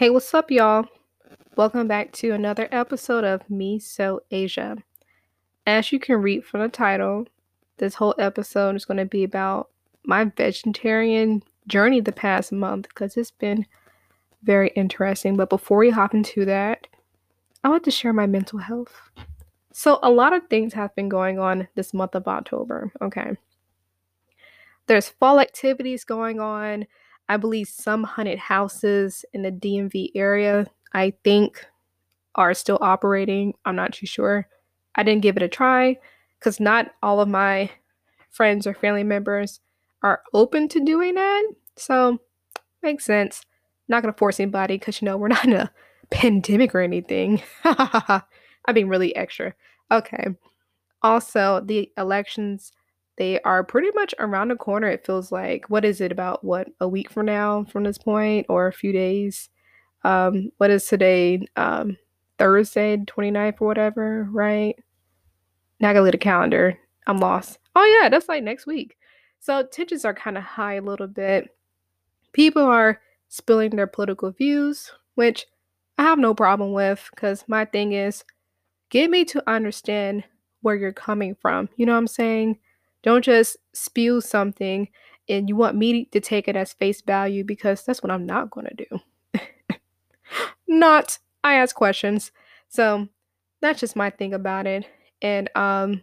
Hey, what's up, y'all? Welcome back to another episode of Me So Asia. As you can read from the title, this whole episode is going to be about my vegetarian journey the past month because it's been very interesting. But before we hop into that, I want to share my mental health. So, a lot of things have been going on this month of October, okay? There's fall activities going on. I believe some haunted houses in the DMV area, I think, are still operating. I'm not too sure. I didn't give it a try because not all of my friends or family members are open to doing that. So, makes sense. Not gonna force anybody because you know we're not in a pandemic or anything. I'm being really extra. Okay. Also, the elections they are pretty much around the corner, it feels like. What is it, about what, a week from now from this point, or a few days? Um, what is today? Um, Thursday, 29th or whatever, right? Now I gotta look at the calendar. I'm lost. Oh yeah, that's like next week. So tensions are kind of high a little bit. People are spilling their political views, which I have no problem with because my thing is get me to understand where you're coming from. You know what I'm saying? Don't just spew something and you want me to take it as face value because that's what I'm not going to do. not. I ask questions. So that's just my thing about it. And um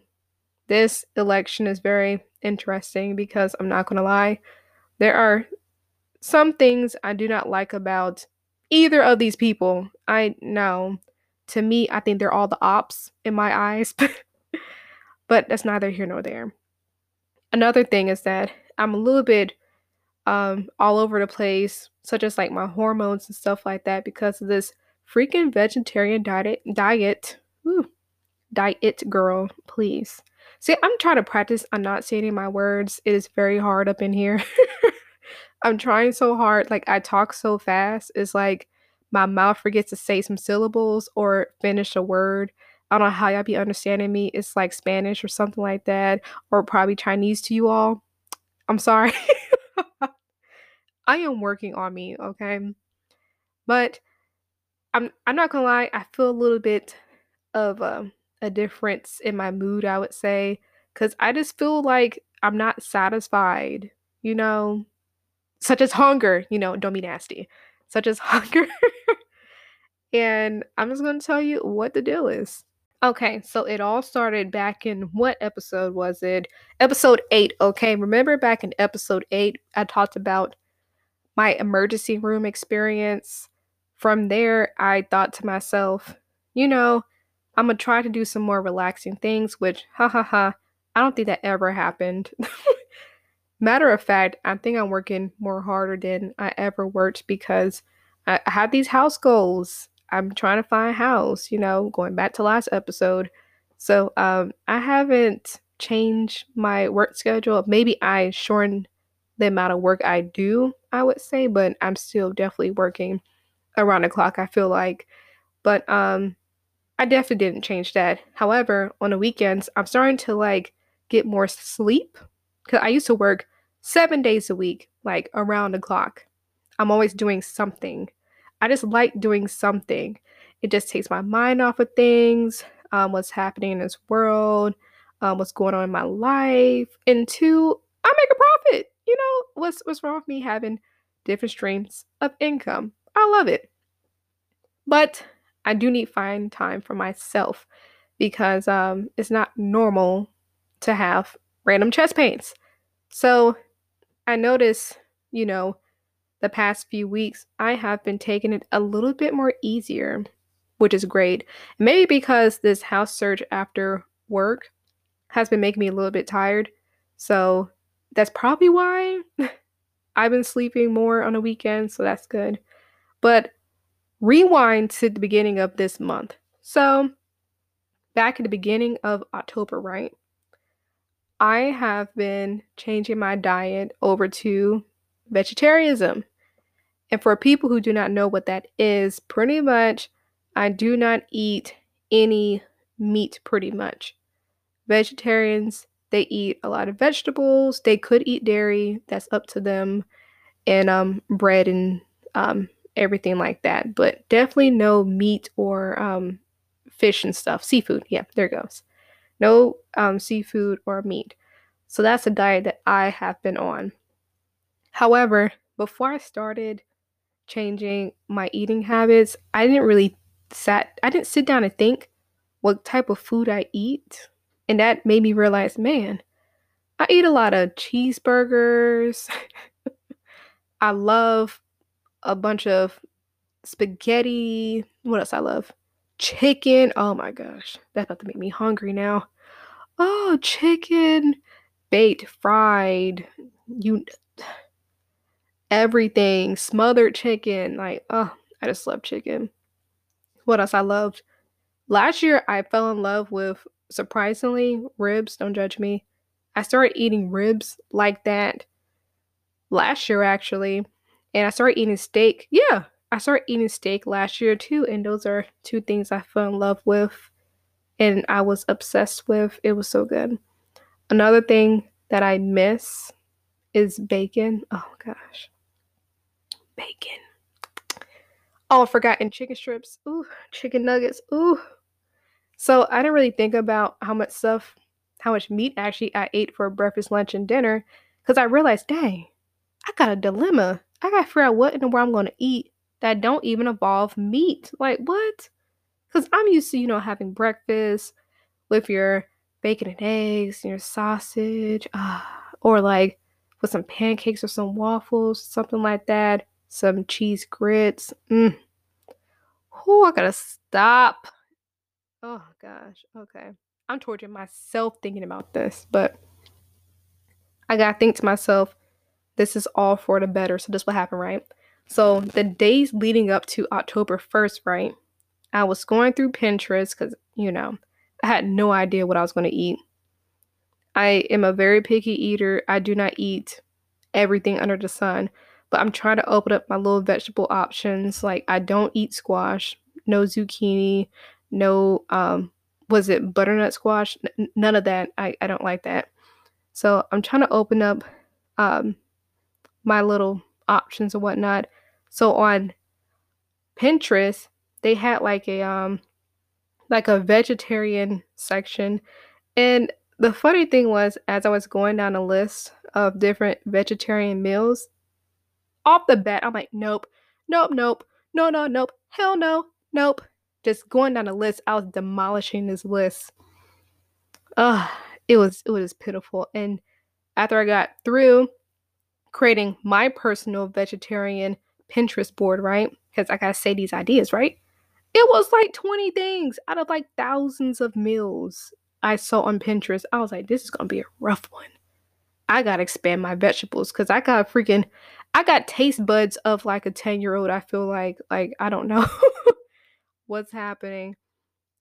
this election is very interesting because I'm not going to lie, there are some things I do not like about either of these people. I know. To me, I think they're all the ops in my eyes. but that's neither here nor there another thing is that I'm a little bit um, all over the place, such as like my hormones and stuff like that, because of this freaking vegetarian diet. Diet, Ooh, diet, girl, please. See, I'm trying to practice on not saying my words. It is very hard up in here. I'm trying so hard. Like I talk so fast. It's like my mouth forgets to say some syllables or finish a word. I don't know how y'all be understanding me. It's like Spanish or something like that, or probably Chinese to you all. I'm sorry. I am working on me, okay? But I'm I'm not gonna lie, I feel a little bit of a, a difference in my mood, I would say, because I just feel like I'm not satisfied, you know, such as hunger, you know, don't be nasty, such as hunger. and I'm just gonna tell you what the deal is. Okay, so it all started back in what episode was it? Episode 8. Okay, remember back in episode 8, I talked about my emergency room experience. From there, I thought to myself, you know, I'm gonna try to do some more relaxing things, which, ha ha ha, I don't think that ever happened. Matter of fact, I think I'm working more harder than I ever worked because I, I had these house goals I'm trying to find house, you know, going back to last episode. So um, I haven't changed my work schedule. Maybe I shortened the amount of work I do, I would say, but I'm still definitely working around the clock, I feel like. But um I definitely didn't change that. However, on the weekends, I'm starting to like get more sleep cuz I used to work 7 days a week, like around the clock. I'm always doing something. I just like doing something. It just takes my mind off of things, um, what's happening in this world, um, what's going on in my life. And two, I make a profit. You know, what's what's wrong with me having different streams of income? I love it. But I do need find time for myself because um, it's not normal to have random chest pains. So I notice, you know, the past few weeks, I have been taking it a little bit more easier, which is great. Maybe because this house search after work has been making me a little bit tired. So that's probably why I've been sleeping more on the weekend, so that's good. But rewind to the beginning of this month. So, back at the beginning of October, right? I have been changing my diet over to vegetarianism. And for people who do not know what that is, pretty much I do not eat any meat pretty much. Vegetarians, they eat a lot of vegetables. They could eat dairy, that's up to them. And um bread and um everything like that, but definitely no meat or um, fish and stuff. Seafood. Yeah, there goes. No um, seafood or meat. So that's a diet that I have been on. However, before I started changing my eating habits, I didn't really sat I didn't sit down and think what type of food I eat. And that made me realize, man, I eat a lot of cheeseburgers. I love a bunch of spaghetti. What else I love? Chicken. Oh my gosh. That's about to make me hungry now. Oh, chicken, baked, fried, you everything, smothered chicken. Like, oh, I just love chicken. What else I loved? Last year I fell in love with surprisingly ribs, don't judge me. I started eating ribs like that last year actually, and I started eating steak. Yeah, I started eating steak last year too, and those are two things I fell in love with and I was obsessed with. It was so good. Another thing that I miss is bacon. Oh gosh. Bacon. Oh, I forgot and chicken strips. Ooh, chicken nuggets. Ooh. So I didn't really think about how much stuff, how much meat actually I ate for breakfast, lunch, and dinner. Cause I realized, dang, I got a dilemma. I gotta figure out what in the world I'm gonna eat that don't even involve meat. Like what? Because I'm used to, you know, having breakfast with your bacon and eggs and your sausage, uh, or like with some pancakes or some waffles, something like that, some cheese grits. Mm. Oh, I gotta stop. Oh gosh. Okay. I'm torturing myself thinking about this, but I gotta think to myself, this is all for the better. So this will happen, right? So the days leading up to October 1st, right? I was going through Pinterest because, you know, I had no idea what I was to eat. I am a very picky eater. I do not eat everything under the sun, but I'm trying to open up my little vegetable options. Like, I don't eat squash, no zucchini, no, um, was it butternut squash? N- none of that. I, I don't like that. So I'm trying to open up um, my little options and whatnot. So on Pinterest, they had like a um like a vegetarian section and the funny thing was as i was going down a list of different vegetarian meals off the bat i'm like nope nope nope no no nope hell no nope just going down the list i was demolishing this list Ugh, it was it was pitiful and after i got through creating my personal vegetarian pinterest board right because i gotta say these ideas right it was like 20 things out of like thousands of meals I saw on Pinterest. I was like, this is gonna be a rough one. I gotta expand my vegetables because I got a freaking I got taste buds of like a 10 year old. I feel like like I don't know what's happening.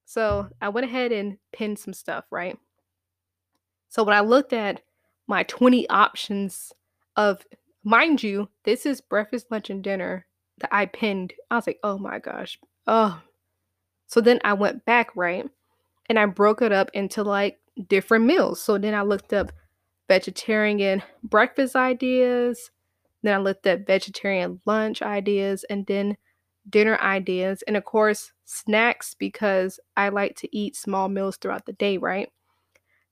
So I went ahead and pinned some stuff, right? So when I looked at my 20 options of mind you, this is breakfast, lunch, and dinner that I pinned. I was like, oh my gosh, Oh. So then I went back, right? And I broke it up into like different meals. So then I looked up vegetarian breakfast ideas. Then I looked at vegetarian lunch ideas and then dinner ideas. And of course, snacks because I like to eat small meals throughout the day, right?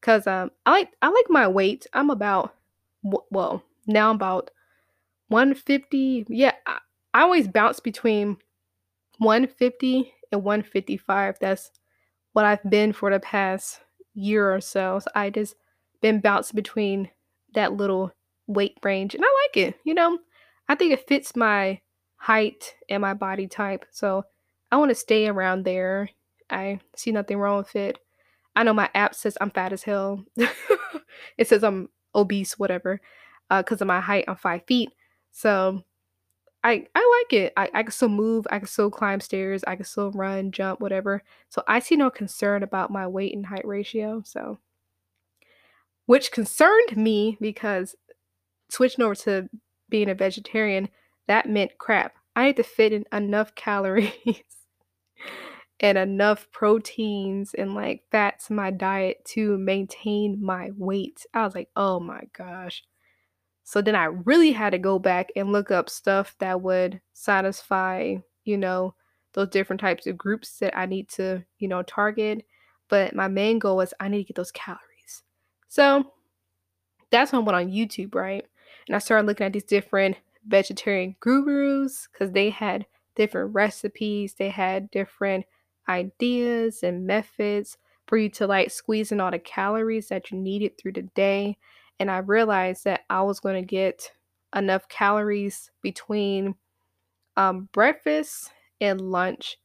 Cause um, I like I like my weight. I'm about well now I'm about 150. Yeah, I, I always bounce between 150 and 155. That's what I've been for the past year or so. So I just been bouncing between that little weight range and I like it. You know, I think it fits my height and my body type. So I want to stay around there. I see nothing wrong with it. I know my app says I'm fat as hell. it says I'm obese, whatever, because uh, of my height. I'm five feet. So I I like it. I, I can still move, I can still climb stairs, I can still run, jump, whatever. So I see no concern about my weight and height ratio. So which concerned me because switching over to being a vegetarian, that meant crap. I had to fit in enough calories and enough proteins and like fats in my diet to maintain my weight. I was like, oh my gosh. So then I really had to go back and look up stuff that would satisfy, you know, those different types of groups that I need to, you know, target. But my main goal was I need to get those calories. So that's when I went on YouTube, right? And I started looking at these different vegetarian gurus because they had different recipes, they had different ideas and methods for you to like squeeze in all the calories that you needed through the day. And I realized that I was going to get enough calories between um, breakfast and lunch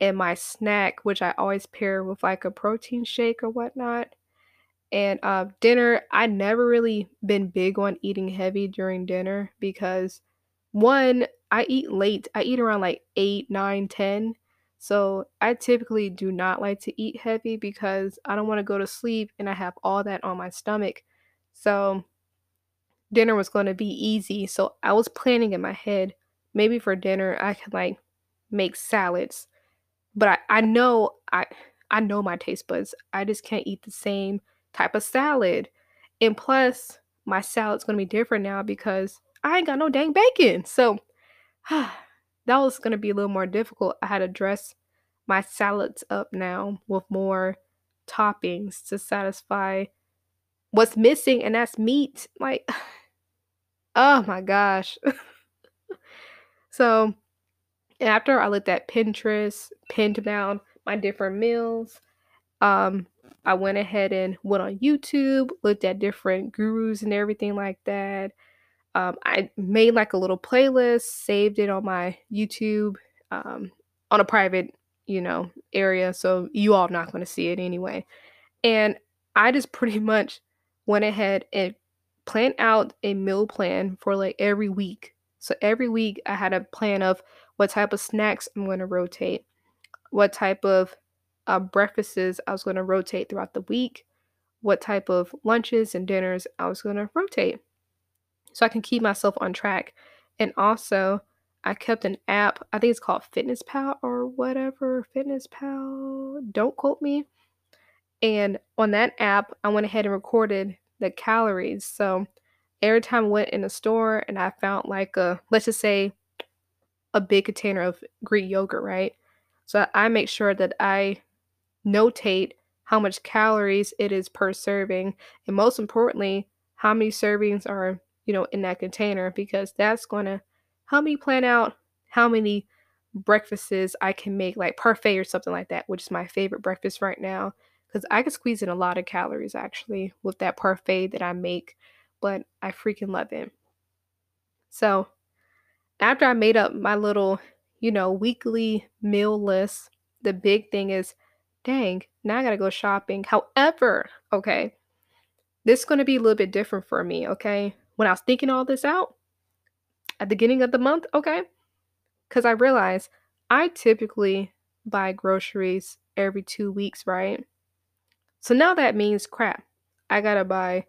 and my snack, which I always pair with like a protein shake or whatnot. And uh, dinner, I never really been big on eating heavy during dinner because one, I eat late. I eat around like 8, 9, 10. So I typically do not like to eat heavy because I don't want to go to sleep and I have all that on my stomach. So dinner was going to be easy. So I was planning in my head, maybe for dinner I could like make salads. But I, I know I I know my taste buds. I just can't eat the same type of salad. And plus, my salad's gonna be different now because I ain't got no dang bacon. So that was gonna be a little more difficult. I had to dress my salads up now with more toppings to satisfy what's missing, and that's meat. Like, oh my gosh. so after I looked at Pinterest, pinned down my different meals, um, I went ahead and went on YouTube, looked at different gurus and everything like that. Um, I made like a little playlist, saved it on my YouTube um, on a private, you know, area, so you all not going to see it anyway. And I just pretty much went ahead and planned out a meal plan for like every week. So every week I had a plan of what type of snacks I'm going to rotate, what type of uh, breakfasts I was going to rotate throughout the week, what type of lunches and dinners I was going to rotate so I can keep myself on track. And also, I kept an app, I think it's called Fitness Pal or whatever. Fitness Pal, don't quote me. And on that app, I went ahead and recorded the calories. So every time I went in the store and I found like a, let's just say, a big container of Greek yogurt, right? So I make sure that I notate how much calories it is per serving. And most importantly, how many servings are you know, in that container because that's going to help me plan out how many breakfasts I can make, like parfait or something like that, which is my favorite breakfast right now. Because I can squeeze in a lot of calories actually with that parfait that I make, but I freaking love it. So, after I made up my little, you know, weekly meal list, the big thing is, dang, now I gotta go shopping. However, okay, this is gonna be a little bit different for me, okay? when I was thinking all this out at the beginning of the month, okay? Because I realized I typically buy groceries every two weeks, right? So now that means crap. I gotta buy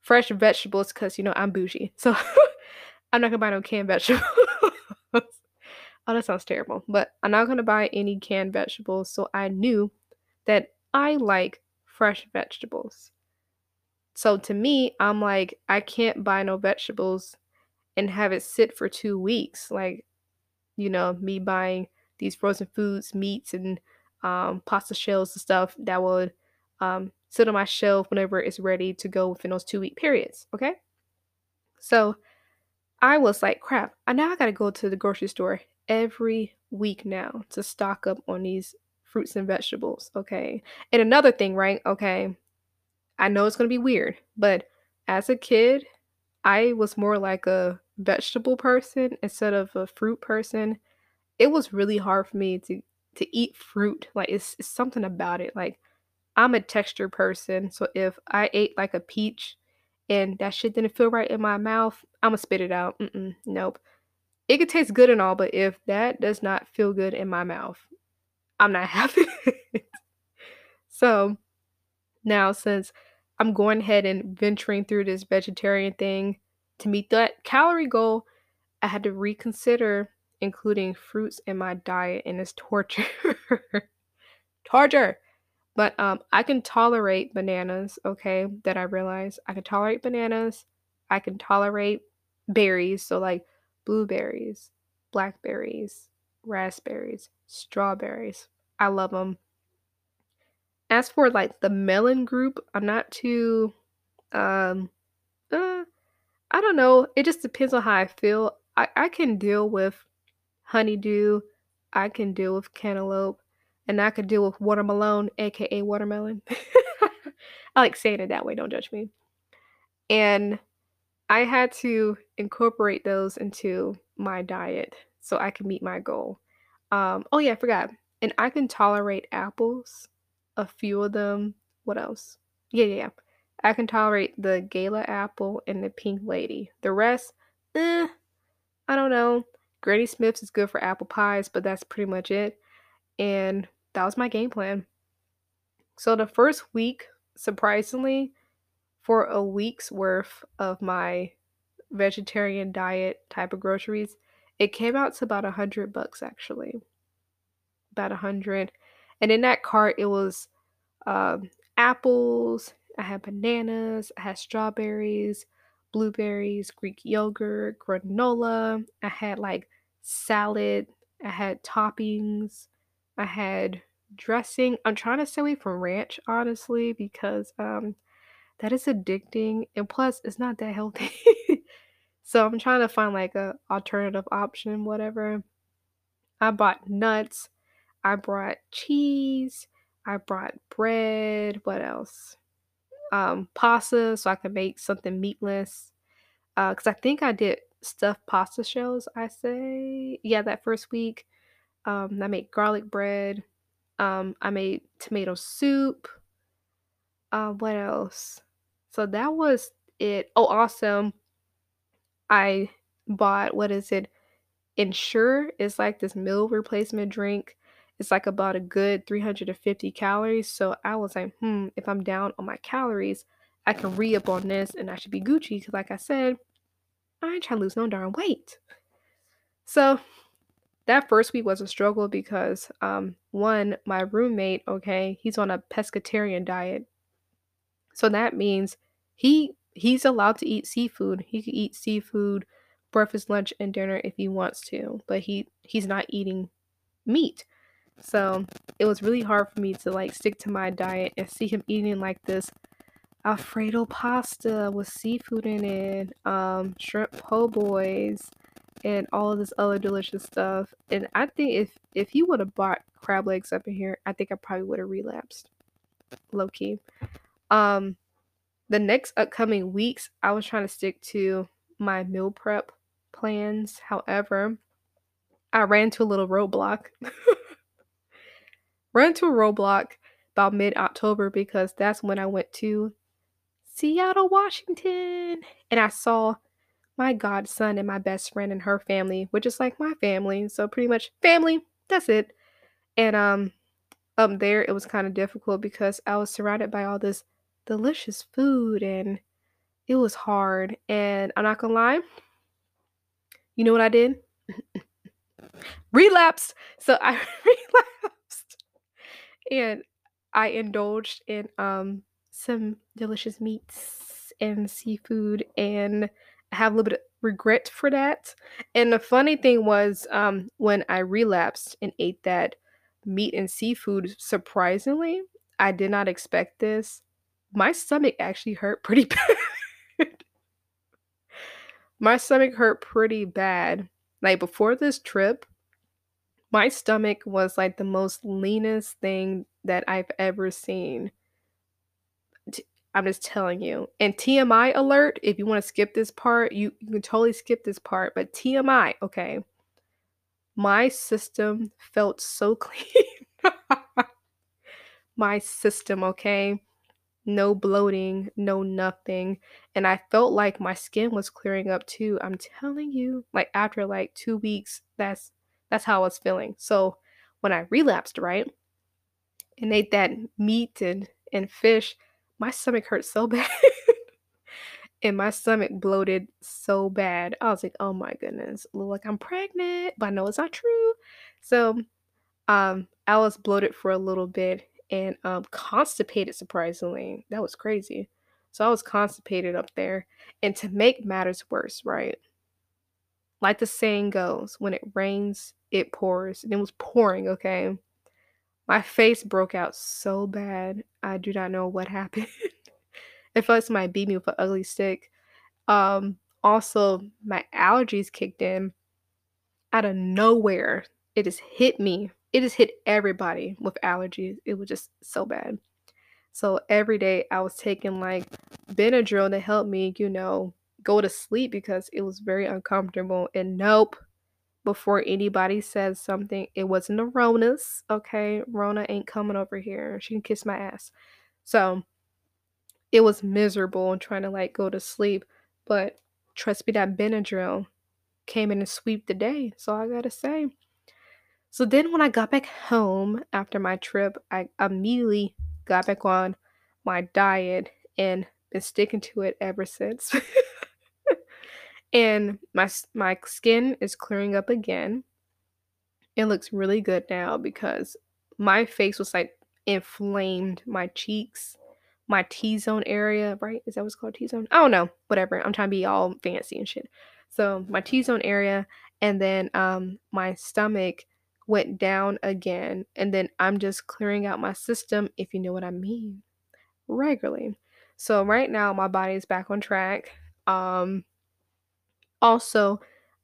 fresh vegetables because you know I'm bougie. So I'm not gonna buy no canned vegetables. oh, that sounds terrible. But I'm not gonna buy any canned vegetables. So I knew that I like fresh vegetables. So to me, I'm like, I can't buy no vegetables and have it sit for two weeks. Like, you know, me buying these frozen foods, meats, and um, pasta shells and stuff that would um, sit on my shelf whenever it's ready to go within those two week periods. Okay. So I was like, crap, I now I gotta go to the grocery store every week now to stock up on these fruits and vegetables. Okay. And another thing, right? Okay. I know it's going to be weird, but as a kid, I was more like a vegetable person instead of a fruit person. It was really hard for me to to eat fruit. Like it's, it's something about it. Like I'm a texture person, so if I ate like a peach and that shit didn't feel right in my mouth, I'm gonna spit it out. Mm-mm, nope. It could taste good and all, but if that does not feel good in my mouth, I'm not it. so now, since I'm going ahead and venturing through this vegetarian thing to meet that calorie goal, I had to reconsider including fruits in my diet, and it's torture. torture. But um, I can tolerate bananas, okay? That I realize I can tolerate bananas. I can tolerate berries, so like blueberries, blackberries, raspberries, strawberries. I love them. As for like the melon group, I'm not too um uh, I don't know. It just depends on how I feel. I, I can deal with honeydew, I can deal with cantaloupe, and I can deal with watermelon, aka watermelon. I like saying it that way, don't judge me. And I had to incorporate those into my diet so I can meet my goal. Um, oh yeah, I forgot. And I can tolerate apples, a few of them. What else? Yeah, yeah, yeah. I can tolerate the Gala apple and the pink lady. The rest, eh, I don't know. Granny Smith's is good for apple pies, but that's pretty much it. And that was my game plan. So the first week, surprisingly, for a week's worth of my vegetarian diet type of groceries, it came out to about a hundred bucks actually. About a hundred. And in that cart it was um, apples, I had bananas, I had strawberries, blueberries, Greek yogurt, granola. I had like salad, I had toppings, I had dressing. I'm trying to stay away from ranch, honestly, because um that is addicting and plus it's not that healthy. so I'm trying to find like a alternative option, whatever. I bought nuts, I brought cheese, I brought bread, what else? Um, pasta so I could make something meatless. Uh, cause I think I did stuffed pasta shells, I say. Yeah, that first week. Um, I made garlic bread. Um, I made tomato soup. Uh, what else? So that was it. Oh, also, I bought what is it? Ensure is like this meal replacement drink. It's like about a good 350 calories. So I was like, hmm, if I'm down on my calories, I can re up on this and I should be Gucci. Because, like I said, I ain't trying to lose no darn weight. So that first week was a struggle because, um, one, my roommate, okay, he's on a pescatarian diet. So that means he he's allowed to eat seafood. He can eat seafood breakfast, lunch, and dinner if he wants to, but he he's not eating meat. So it was really hard for me to like stick to my diet and see him eating like this Alfredo pasta with seafood in it, um, shrimp po' boys, and all of this other delicious stuff. And I think if if he would have bought crab legs up in here, I think I probably would have relapsed. Low key. Um, the next upcoming weeks, I was trying to stick to my meal prep plans. However, I ran to a little roadblock. ran to a roadblock about mid October because that's when I went to Seattle, Washington, and I saw my godson and my best friend and her family, which is like my family. So pretty much family. That's it. And um up there it was kind of difficult because I was surrounded by all this delicious food and it was hard. And I'm not gonna lie, you know what I did? relapsed. So I relapsed and I indulged in um some delicious meats and seafood and I have a little bit of regret for that. And the funny thing was um when I relapsed and ate that meat and seafood surprisingly, I did not expect this. My stomach actually hurt pretty bad. my stomach hurt pretty bad. Like before this trip, my stomach was like the most leanest thing that I've ever seen. I'm just telling you. And TMI alert, if you want to skip this part, you, you can totally skip this part. But TMI, okay. My system felt so clean. my system, okay? No bloating, no nothing. And I felt like my skin was clearing up too. I'm telling you, like after like 2 weeks, that's that's how I was feeling. So when I relapsed, right? And ate that meat and and fish, my stomach hurt so bad. and my stomach bloated so bad. I was like, oh my goodness, look like I'm pregnant, but I know it's not true. So um I was bloated for a little bit and um constipated surprisingly. That was crazy. So I was constipated up there. And to make matters worse, right? Like the saying goes, when it rains, it pours. And it was pouring, okay? My face broke out so bad. I do not know what happened. it felt like somebody beat me with an ugly stick. Um, also, my allergies kicked in out of nowhere. It just hit me. It just hit everybody with allergies. It was just so bad. So every day I was taking like Benadryl to help me, you know, go to sleep because it was very uncomfortable. And nope, before anybody says something, it wasn't a Rona's. Okay, Rona ain't coming over here. She can kiss my ass. So it was miserable and trying to like go to sleep. But trust me, that Benadryl came in and sweep the day. So I gotta say. So then when I got back home after my trip, I immediately got back on my diet and been sticking to it ever since. and my my skin is clearing up again. It looks really good now because my face was like inflamed, my cheeks, my T-zone area, right? Is that what's called T-zone? I don't know. Whatever. I'm trying to be all fancy and shit. So my T-zone area and then um my stomach went down again and then I'm just clearing out my system if you know what I mean regularly. So right now my body is back on track. Um also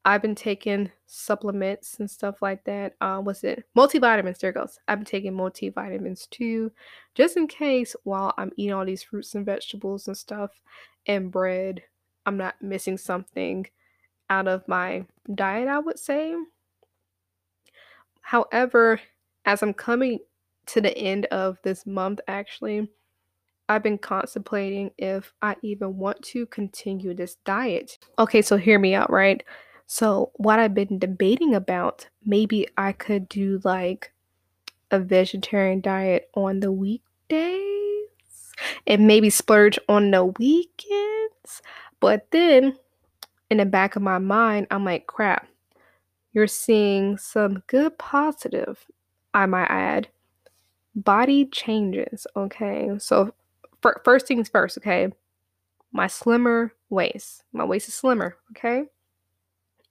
I've been taking supplements and stuff like that. Uh, what's it? Multivitamins. There goes. I've been taking multivitamins too, just in case while I'm eating all these fruits and vegetables and stuff and bread, I'm not missing something out of my diet, I would say. However, as I'm coming to the end of this month, actually, I've been contemplating if I even want to continue this diet. Okay, so hear me out, right? So, what I've been debating about, maybe I could do like a vegetarian diet on the weekdays and maybe splurge on the weekends. But then in the back of my mind, I'm like, crap, you're seeing some good positive, I might add. Body changes, okay? So, f- first things first, okay? My slimmer waist. My waist is slimmer, okay?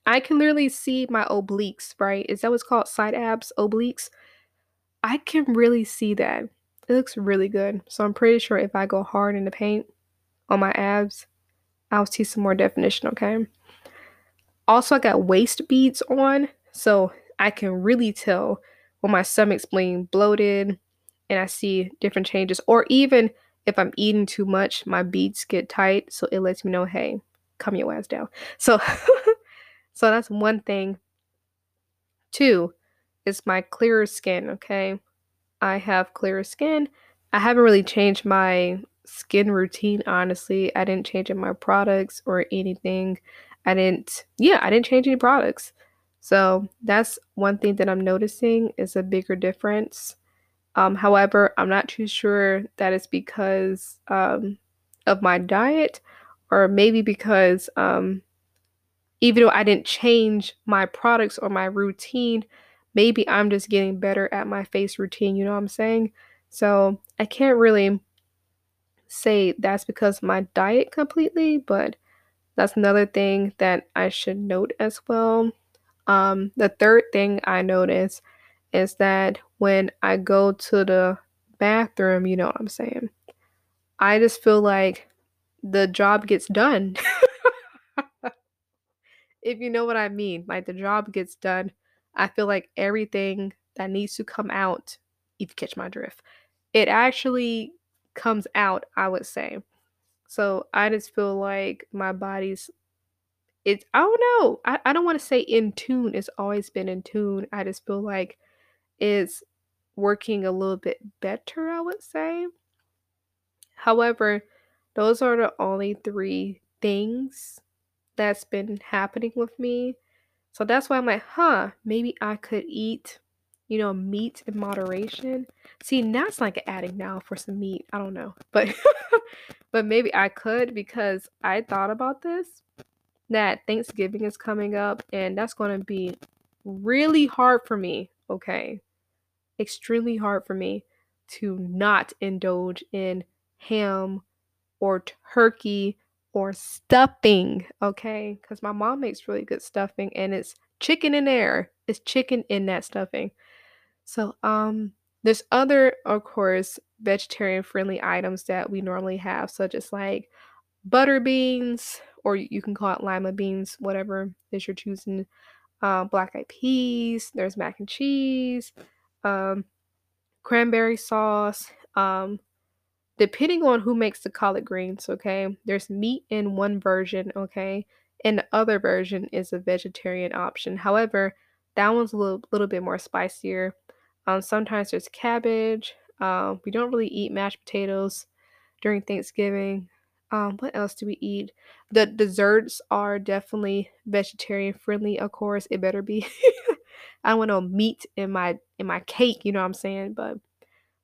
I can literally see my obliques, right? Is that what's called side abs, obliques? I can really see that. It looks really good. So I'm pretty sure if I go hard in the paint on my abs, I'll see some more definition, okay? Also, I got waist beads on, so I can really tell when my stomach's being bloated and I see different changes. Or even if I'm eating too much, my beads get tight, so it lets me know, hey, come your ass down. So So that's one thing. Two is my clearer skin, okay? I have clearer skin. I haven't really changed my skin routine, honestly. I didn't change in my products or anything. I didn't, yeah, I didn't change any products. So that's one thing that I'm noticing is a bigger difference. Um, however, I'm not too sure that it's because um, of my diet or maybe because um, even though I didn't change my products or my routine, maybe I'm just getting better at my face routine, you know what I'm saying? So I can't really say that's because my diet completely, but that's another thing that I should note as well. Um, the third thing I notice is that when I go to the bathroom, you know what I'm saying? I just feel like the job gets done. if you know what I mean. Like the job gets done. I feel like everything that needs to come out, if you catch my drift, it actually comes out, I would say. So I just feel like my body's it's I don't know. I, I don't want to say in tune. It's always been in tune. I just feel like it's working a little bit better, I would say. However, those are the only three things that's been happening with me. So that's why I'm like, huh, maybe I could eat, you know, meat in moderation. See, that's like adding now for some meat. I don't know. But but maybe I could because I thought about this that Thanksgiving is coming up and that's going to be really hard for me, okay? Extremely hard for me to not indulge in ham or turkey or stuffing, okay? Because my mom makes really good stuffing and it's chicken in there. It's chicken in that stuffing. So, um, there's other, of course, vegetarian friendly items that we normally have, such as like butter beans, or you can call it lima beans, whatever is you're choosing. Uh, black eyed peas, there's mac and cheese, um, cranberry sauce, um, depending on who makes the collard greens, okay? There's meat in one version, okay? And the other version is a vegetarian option. However, that one's a little, little bit more spicier. Um, sometimes there's cabbage. Um, we don't really eat mashed potatoes during Thanksgiving. Um, what else do we eat? The desserts are definitely vegetarian friendly, of course. It better be. I don't want no meat in my in my cake, you know what I'm saying? But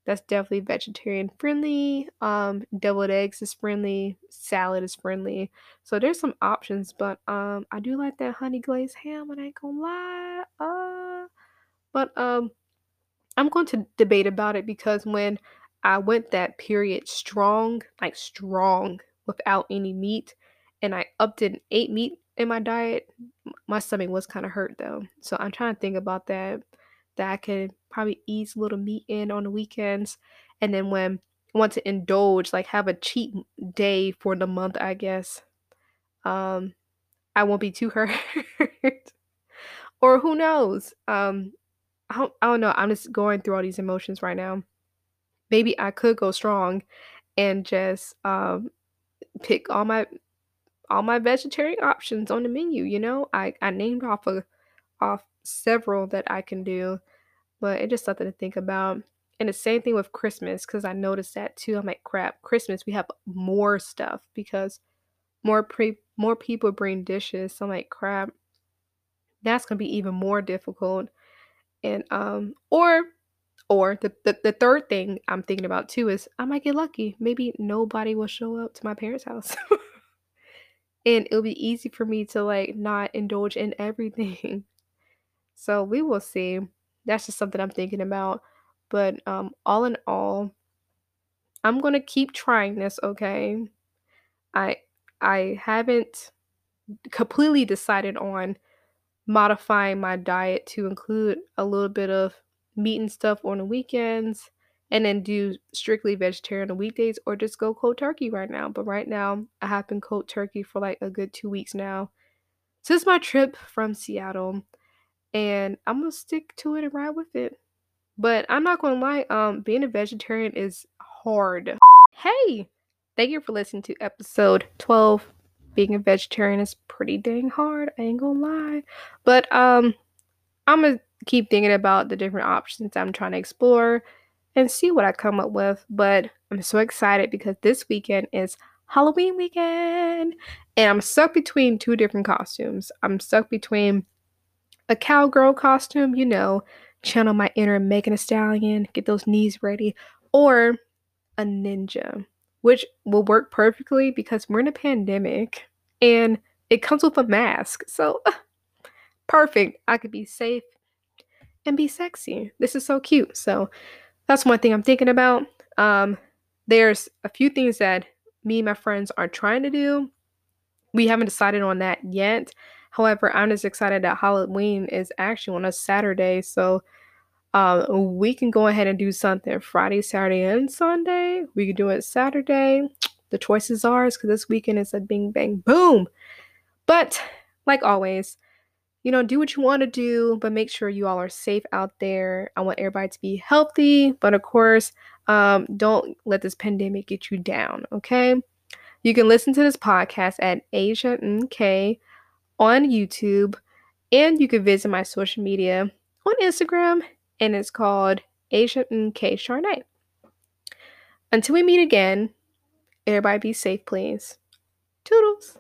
that's definitely vegetarian friendly. Um, deviled eggs is friendly. Salad is friendly. So there's some options, but um, I do like that honey glazed ham. I ain't gonna lie. Uh, but um, I'm going to debate about it because when I went that period strong, like strong, without any meat, and I upped and ate meat in my diet, my stomach was kind of hurt though. So I'm trying to think about that that I could probably ease a little meat in on the weekends. And then when I want to indulge, like have a cheat day for the month, I guess, um, I won't be too hurt. or who knows? Um, I don't, I don't know. I'm just going through all these emotions right now. Maybe I could go strong and just um, pick all my all my vegetarian options on the menu. You know, I I named off a off several that I can do, but it's just something to think about. And the same thing with Christmas, because I noticed that too. I'm like, crap, Christmas we have more stuff because more pre more people bring dishes. So I'm like, crap, that's gonna be even more difficult. And um, or or the, the the third thing I'm thinking about too is I might get lucky. Maybe nobody will show up to my parents' house. and it'll be easy for me to like not indulge in everything. So we will see. That's just something I'm thinking about. But um, all in all, I'm gonna keep trying this. Okay, I I haven't completely decided on modifying my diet to include a little bit of meat and stuff on the weekends and then do strictly vegetarian on weekdays or just go cold turkey right now. But right now, I have been cold turkey for like a good two weeks now. Since my trip from Seattle, and I'm gonna stick to it and ride with it. But I'm not gonna lie, um, being a vegetarian is hard. Hey, thank you for listening to episode 12. Being a vegetarian is pretty dang hard, I ain't gonna lie. But um, I'm gonna keep thinking about the different options I'm trying to explore and see what I come up with. But I'm so excited because this weekend is Halloween weekend, and I'm stuck between two different costumes. I'm stuck between a cowgirl costume, you know, channel my inner Megan Thee Stallion, get those knees ready, or a ninja, which will work perfectly because we're in a pandemic and it comes with a mask. So, perfect. I could be safe and be sexy. This is so cute. So, that's one thing I'm thinking about. Um, there's a few things that me and my friends are trying to do. We haven't decided on that yet. However, I'm just excited that Halloween is actually on a Saturday, so uh, we can go ahead and do something Friday, Saturday, and Sunday. We can do it Saturday. The choice is ours because this weekend is a bing bang boom. But like always, you know, do what you want to do, but make sure you all are safe out there. I want everybody to be healthy, but of course, um, don't let this pandemic get you down, okay? You can listen to this podcast at Asia NK on YouTube, and you can visit my social media on Instagram, and it's called Asia NK Charnay. Until we meet again, everybody be safe, please. Toodles.